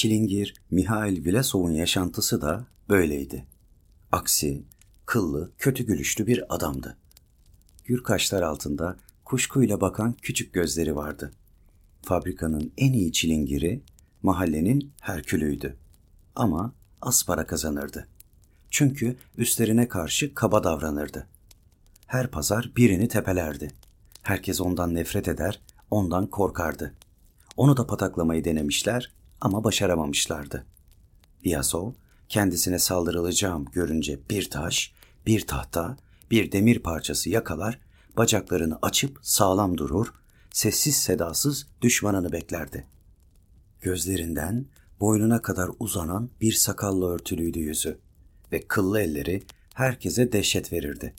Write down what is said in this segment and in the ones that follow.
Çilingir Mihail Vlasov'un yaşantısı da böyleydi. Aksi, kıllı, kötü gülüşlü bir adamdı. Gür kaşlar altında kuşkuyla bakan küçük gözleri vardı. Fabrikanın en iyi çilingiri mahallenin Herkülüydü. Ama az para kazanırdı. Çünkü üstlerine karşı kaba davranırdı. Her pazar birini tepelerdi. Herkes ondan nefret eder, ondan korkardı. Onu da pataklamayı denemişler ama başaramamışlardı. Viyasov kendisine saldırılacağım görünce bir taş, bir tahta, bir demir parçası yakalar, bacaklarını açıp sağlam durur, sessiz sedasız düşmanını beklerdi. Gözlerinden boynuna kadar uzanan bir sakalla örtülüydü yüzü ve kıllı elleri herkese dehşet verirdi.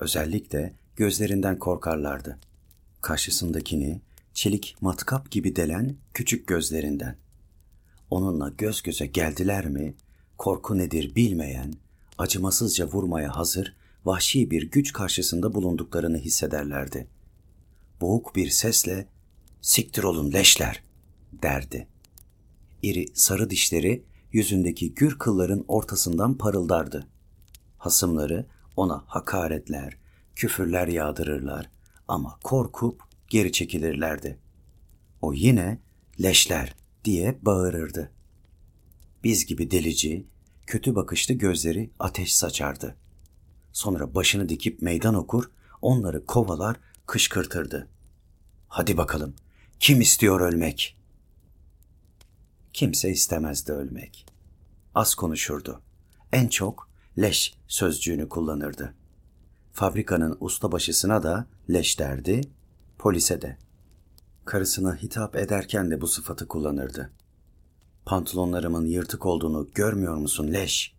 Özellikle gözlerinden korkarlardı. Karşısındakini çelik matkap gibi delen küçük gözlerinden. Onunla göz göze geldiler mi, korku nedir bilmeyen, acımasızca vurmaya hazır, vahşi bir güç karşısında bulunduklarını hissederlerdi. Boğuk bir sesle, siktir olun leşler, derdi. İri sarı dişleri yüzündeki gür kılların ortasından parıldardı. Hasımları ona hakaretler, küfürler yağdırırlar ama korkup geri çekilirlerdi. O yine leşler diye bağırırdı. Biz gibi delici, kötü bakışlı gözleri ateş saçardı. Sonra başını dikip meydan okur, onları kovalar, kışkırtırdı. Hadi bakalım, kim istiyor ölmek? Kimse istemezdi ölmek. Az konuşurdu. En çok leş sözcüğünü kullanırdı. Fabrikanın ustabaşısına da leş derdi, polise de. Karısına hitap ederken de bu sıfatı kullanırdı. Pantolonlarımın yırtık olduğunu görmüyor musun leş?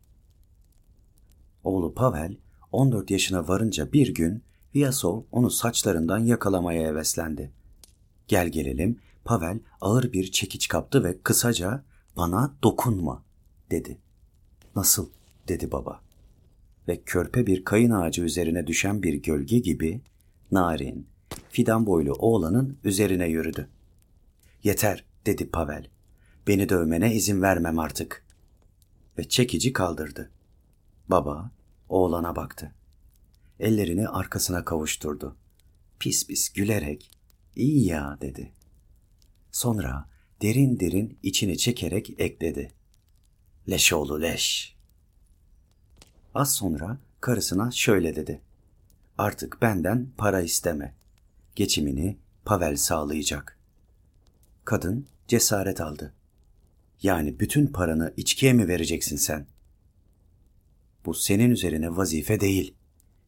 Oğlu Pavel 14 yaşına varınca bir gün Vyasov onu saçlarından yakalamaya heveslendi. Gel gelelim Pavel ağır bir çekiç kaptı ve kısaca bana dokunma dedi. Nasıl dedi baba. Ve körpe bir kayın ağacı üzerine düşen bir gölge gibi narin, fidan boylu oğlanın üzerine yürüdü. Yeter dedi Pavel. Beni dövmene izin vermem artık. Ve çekici kaldırdı. Baba oğlana baktı. Ellerini arkasına kavuşturdu. Pis pis gülerek iyi ya dedi. Sonra derin derin içini çekerek ekledi. Leş oğlu leş. Az sonra karısına şöyle dedi. Artık benden para isteme. Geçimini Pavel sağlayacak. Kadın cesaret aldı. Yani bütün paranı içkiye mi vereceksin sen? Bu senin üzerine vazife değil.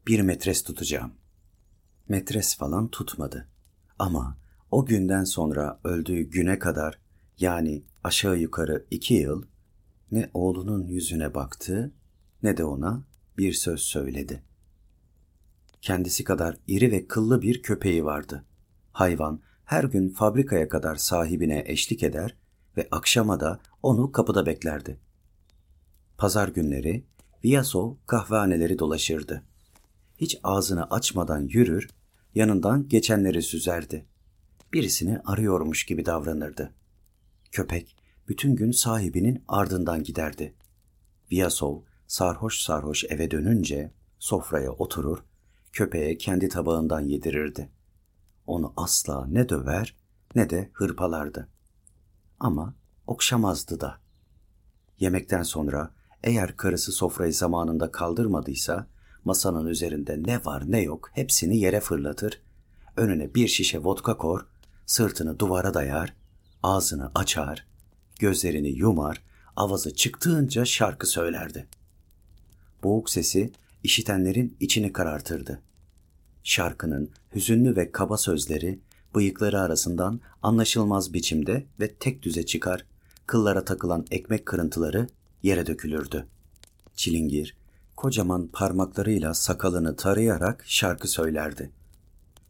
Bir metres tutacağım. Metres falan tutmadı. Ama o günden sonra öldüğü güne kadar yani aşağı yukarı iki yıl ne oğlunun yüzüne baktı ne de ona bir söz söyledi. Kendisi kadar iri ve kıllı bir köpeği vardı. Hayvan her gün fabrikaya kadar sahibine eşlik eder ve akşama da onu kapıda beklerdi. Pazar günleri Viyasov kahvehaneleri dolaşırdı. Hiç ağzını açmadan yürür, yanından geçenleri süzerdi. Birisini arıyormuş gibi davranırdı. Köpek bütün gün sahibinin ardından giderdi. Viyasov sarhoş sarhoş eve dönünce sofraya oturur, köpeğe kendi tabağından yedirirdi. Onu asla ne döver ne de hırpalardı. Ama okşamazdı da. Yemekten sonra eğer karısı sofrayı zamanında kaldırmadıysa masanın üzerinde ne var ne yok hepsini yere fırlatır, önüne bir şişe vodka kor, sırtını duvara dayar, ağzını açar, gözlerini yumar, avazı çıktığınca şarkı söylerdi. Boğuk sesi işitenlerin içini karartırdı. Şarkının hüzünlü ve kaba sözleri bıyıkları arasından anlaşılmaz biçimde ve tek düze çıkar, kıllara takılan ekmek kırıntıları yere dökülürdü. Çilingir, kocaman parmaklarıyla sakalını tarayarak şarkı söylerdi.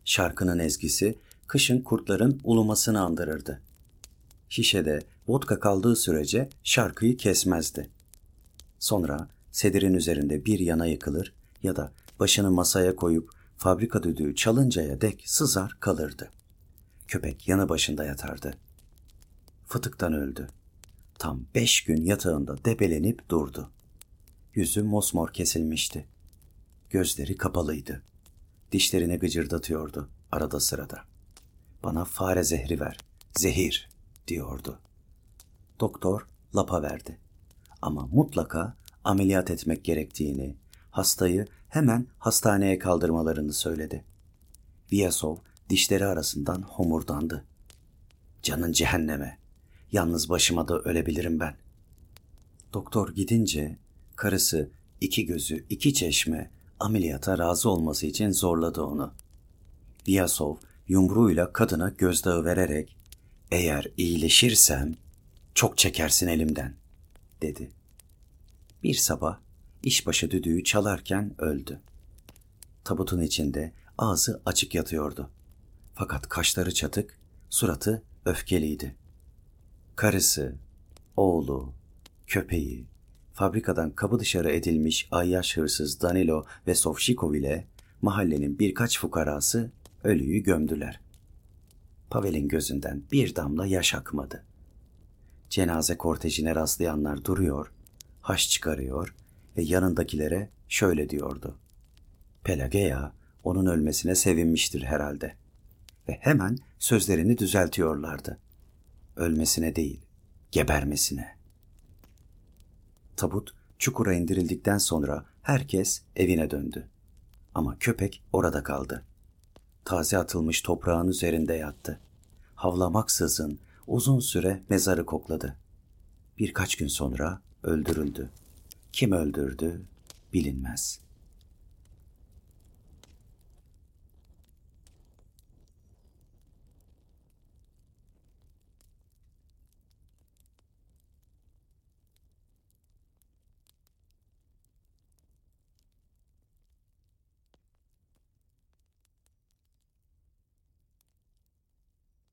Şarkının ezgisi kışın kurtların ulumasını andırırdı. Şişede vodka kaldığı sürece şarkıyı kesmezdi. Sonra sedirin üzerinde bir yana yıkılır ya da başını masaya koyup fabrika düdüğü çalıncaya dek sızar kalırdı. Köpek yanı başında yatardı. Fıtıktan öldü. Tam beş gün yatağında debelenip durdu. Yüzü mosmor kesilmişti. Gözleri kapalıydı. Dişlerini gıcırdatıyordu arada sırada. Bana fare zehri ver, zehir diyordu. Doktor lapa verdi. Ama mutlaka ameliyat etmek gerektiğini, hastayı hemen hastaneye kaldırmalarını söyledi. Viyasov dişleri arasından homurdandı. Canın cehenneme. Yalnız başıma da ölebilirim ben. Doktor gidince karısı iki gözü iki çeşme ameliyata razı olması için zorladı onu. Viyasov yumruğuyla kadına gözdağı vererek eğer iyileşirsem çok çekersin elimden dedi. Bir sabah işbaşı düdüğü çalarken öldü. Tabutun içinde ağzı açık yatıyordu. Fakat kaşları çatık, suratı öfkeliydi. Karısı, oğlu, köpeği, fabrikadan kapı dışarı edilmiş ayyaş hırsız Danilo ve Sofşikov ile mahallenin birkaç fukarası ölüyü gömdüler. Pavel'in gözünden bir damla yaş akmadı. Cenaze kortejine rastlayanlar duruyor, haş çıkarıyor ve yanındakilere şöyle diyordu. Pelageya onun ölmesine sevinmiştir herhalde. Ve hemen sözlerini düzeltiyorlardı. Ölmesine değil, gebermesine. Tabut çukura indirildikten sonra herkes evine döndü. Ama köpek orada kaldı. Taze atılmış toprağın üzerinde yattı. Havlamaksızın uzun süre mezarı kokladı. Birkaç gün sonra öldürüldü. Kim öldürdü bilinmez.''